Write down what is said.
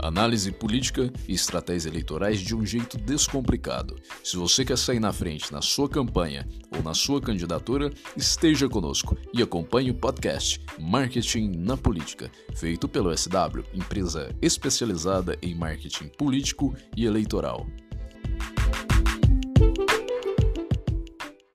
Análise política e estratégias eleitorais de um jeito descomplicado. Se você quer sair na frente na sua campanha ou na sua candidatura, esteja conosco e acompanhe o podcast Marketing na Política, feito pelo SW, empresa especializada em marketing político e eleitoral.